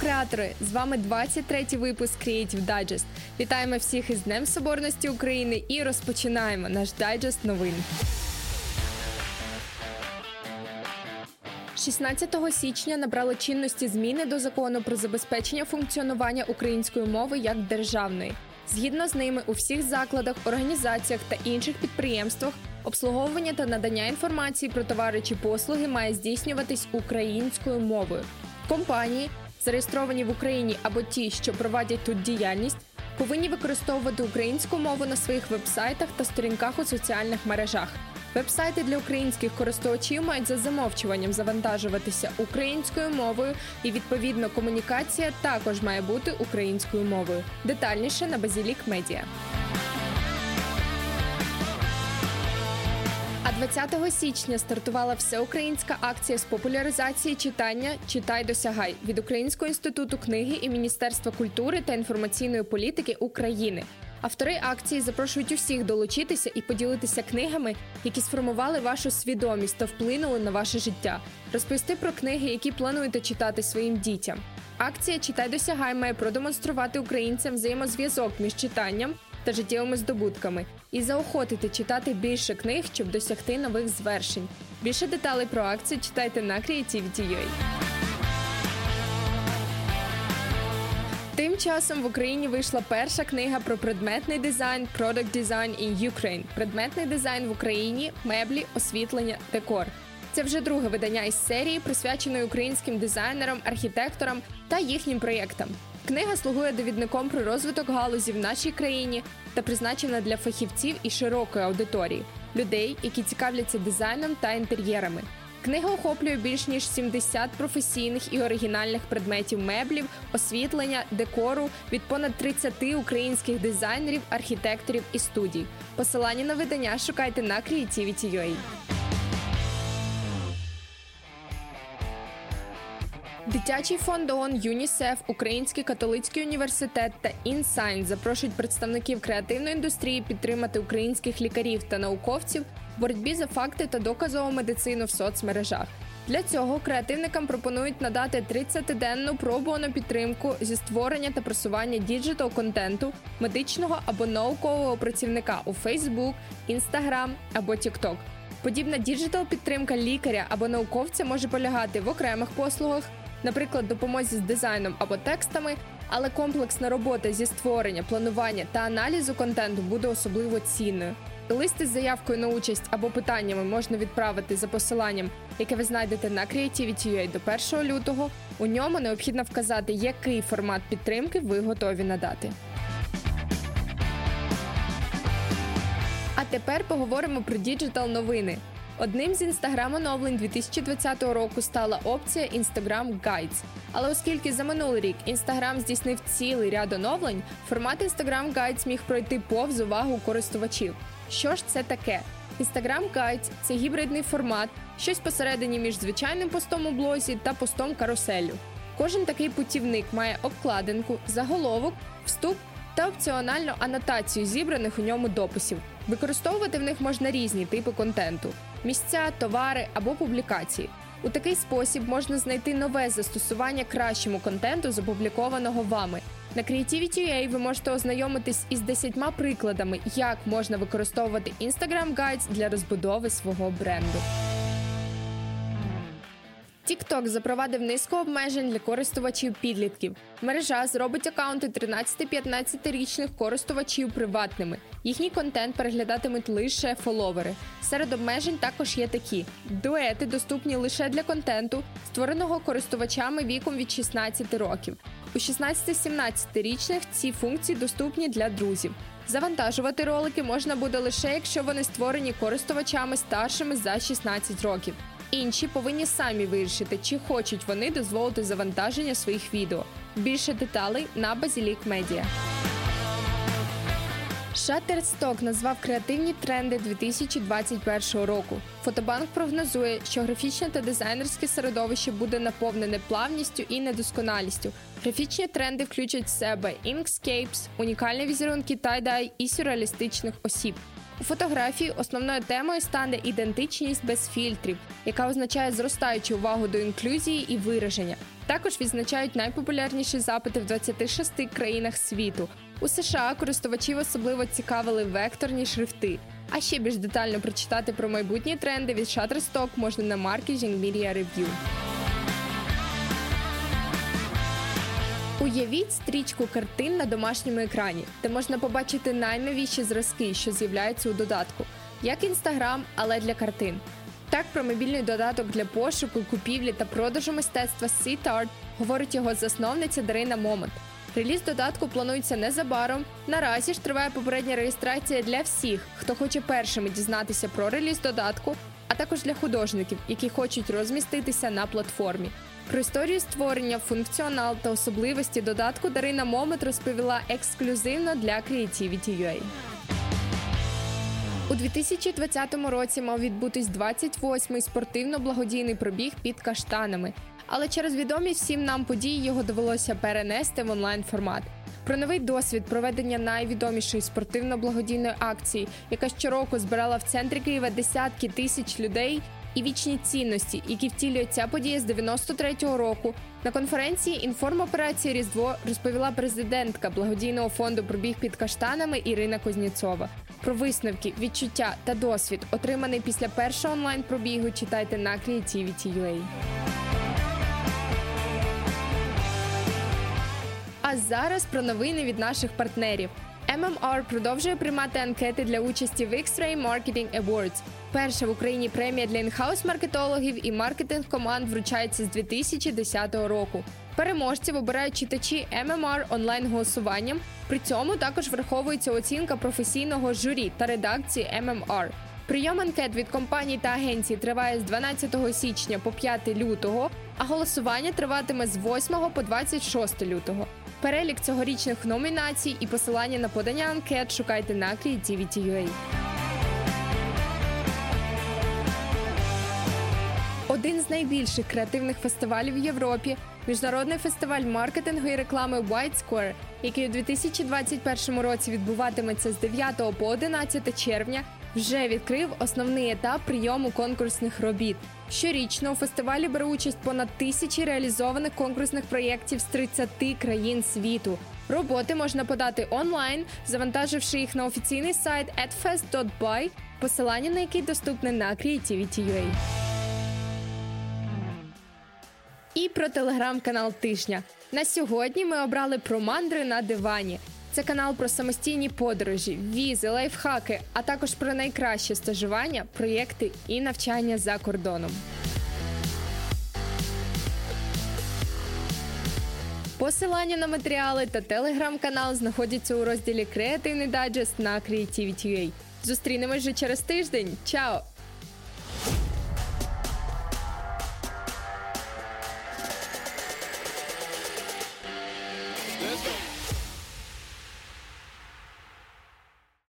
креатори! З вами 23-й випуск Creative Digest. Вітаємо всіх із Днем Соборності України і розпочинаємо наш дайджест новин. 16 січня набрали чинності зміни до закону про забезпечення функціонування української мови як державної. Згідно з ними, у всіх закладах, організаціях та інших підприємствах обслуговування та надання інформації про товари чи послуги має здійснюватись українською мовою. Компанії, зареєстровані в Україні або ті, що проводять тут діяльність, повинні використовувати українську мову на своїх вебсайтах та сторінках у соціальних мережах. Вебсайти для українських користувачів мають за замовчуванням завантажуватися українською мовою, і відповідно комунікація також має бути українською мовою. Детальніше на Базілік Медіа. 20 січня стартувала всеукраїнська акція з популяризації читання Читай досягай від Українського інституту книги і Міністерства культури та інформаційної політики України. Автори акції запрошують усіх долучитися і поділитися книгами, які сформували вашу свідомість та вплинули на ваше життя, розповісти про книги, які плануєте читати своїм дітям. Акція Читай досягай має продемонструвати українцям взаємозв'язок між читанням та життєвими здобутками і заохотити читати більше книг, щоб досягти нових звершень. Більше деталей про акцію читайте на Creativity.ua. Тим часом в Україні вийшла перша книга про предметний дизайн Product Design in Ukraine. Предметний дизайн в Україні, меблі, освітлення, декор. Це вже друге видання із серії, присвяченої українським дизайнерам, архітекторам та їхнім проєктам. Книга слугує довідником про розвиток галузі в нашій країні та призначена для фахівців і широкої аудиторії людей, які цікавляться дизайном та інтер'єрами. Книга охоплює більш ніж 70 професійних і оригінальних предметів меблів, освітлення, декору від понад 30 українських дизайнерів, архітекторів і студій. Посилання на видання шукайте на Creativity.ua. Дитячий фонд ООН ЮНІСЕФ, Український католицький університет та Інсайн запрошують представників креативної індустрії підтримати українських лікарів та науковців в боротьбі за факти та доказову медицину в соцмережах. Для цього креативникам пропонують надати 30-денну pro bono підтримку зі створення та просування digital контенту медичного або наукового працівника у Facebook, Instagram або TikTok. Подібна digital підтримка лікаря або науковця може полягати в окремих послугах наприклад, допомозі з дизайном або текстами, але комплексна робота зі створення, планування та аналізу контенту буде особливо цінною. Листи з заявкою на участь або питаннями можна відправити за посиланням, яке ви знайдете на Creativity.ua до 1 лютого. У ньому необхідно вказати, який формат підтримки ви готові надати. А тепер поговоримо про digital новини. Одним з інстаграм оновлень 2020 року стала опція Instagram Guides. Але оскільки за минулий рік Instagram здійснив цілий ряд оновлень, формат Instagram Guides міг пройти повз увагу користувачів. Що ж це таке? Instagram Guides – це гібридний формат, щось посередині між звичайним постом у блозі та постом каруселю. Кожен такий путівник має обкладинку, заголовок, вступ та опціональну анотацію зібраних у ньому дописів. Використовувати в них можна різні типи контенту місця, товари або публікації. У такий спосіб можна знайти нове застосування кращому контенту, запублікованого вами. На Creativity.ua ви можете ознайомитись із десятьма прикладами, як можна використовувати Instagram Guides для розбудови свого бренду. TikTok запровадив низку обмежень для користувачів підлітків. Мережа зробить акаунти 13-15-річних користувачів приватними. Їхній контент переглядатимуть лише фоловери. Серед обмежень також є такі: дуети доступні лише для контенту, створеного користувачами віком від 16 років. У 16-17-річних ці функції доступні для друзів. Завантажувати ролики можна буде лише якщо вони створені користувачами старшими за 16 років. Інші повинні самі вирішити, чи хочуть вони дозволити завантаження своїх відео. Більше деталей на Базілік Медіа. Shutterstock назвав креативні тренди 2021 року. Фотобанк прогнозує, що графічне та дизайнерське середовище буде наповнене плавністю і недосконалістю. Графічні тренди включать в себе inkscapes, унікальні візерунки tie-dye і сюрреалістичних осіб. Фотографії основною темою стане ідентичність без фільтрів, яка означає зростаючу увагу до інклюзії і вираження. Також відзначають найпопулярніші запити в 26 країнах світу. У США користувачів особливо цікавили векторні шрифти. А ще більш детально прочитати про майбутні тренди від Shutterstock можна на Marketing Media Review. Уявіть стрічку картин на домашньому екрані, де можна побачити найновіші зразки, що з'являються у додатку, як інстаграм, але для картин. Так про мобільний додаток для пошуку, купівлі та продажу мистецтва Art говорить його засновниця Дарина Момент. Реліз додатку планується незабаром. Наразі ж триває попередня реєстрація для всіх, хто хоче першими дізнатися про реліз додатку, а також для художників, які хочуть розміститися на платформі. Про історію створення, функціонал та особливості додатку Дарина Момент розповіла ексклюзивно для Creativity.ua. У 2020 році мав відбутись 28-й спортивно-благодійний пробіг під каштанами, але через відомі всім нам події його довелося перенести в онлайн формат. Про новий досвід проведення найвідомішої спортивно-благодійної акції, яка щороку збирала в центрі Києва десятки тисяч людей, і вічні цінності, які втілює ця подія з 93-го року. На конференції інформоперації Різдво розповіла президентка благодійного фонду Пробіг під каштанами Ірина Козніцова. Про висновки, відчуття та досвід, отриманий після першого онлайн пробігу, читайте на Creativity.ua. А зараз про новини від наших партнерів. MMR продовжує приймати анкети для участі в X-Ray Marketing Awards. Перша в Україні премія для інхаус маркетологів і маркетинг команд вручається з 2010 року. Переможців обирають читачі MMR онлайн голосуванням. При цьому також враховується оцінка професійного журі та редакції MMR. Прийом анкет від компаній та агенцій триває з 12 січня по 5 лютого, а голосування триватиме з 8 по 26 лютого. Перелік цьогорічних номінацій і посилання на подання анкет шукайте на Creativity.ua. Один з найбільших креативних фестивалів в Європі міжнародний фестиваль маркетингу і реклами White Square, який у 2021 році відбуватиметься з 9 по 11 червня, вже відкрив основний етап прийому конкурсних робіт. Щорічно у фестивалі бере участь понад тисячі реалізованих конкурсних проєктів з 30 країн світу. Роботи можна подати онлайн, завантаживши їх на офіційний сайт adfest.by, посилання на який доступне на Creativity.ua. І про телеграм-канал тижня. На сьогодні ми обрали про мандри на дивані. Це канал про самостійні подорожі, візи, лайфхаки, а також про найкраще стажування, проєкти і навчання за кордоном. Посилання на матеріали та телеграм-канал знаходяться у розділі Креативний дайджест на Creativity.ua. Зустрінемось вже через тиждень. Чао!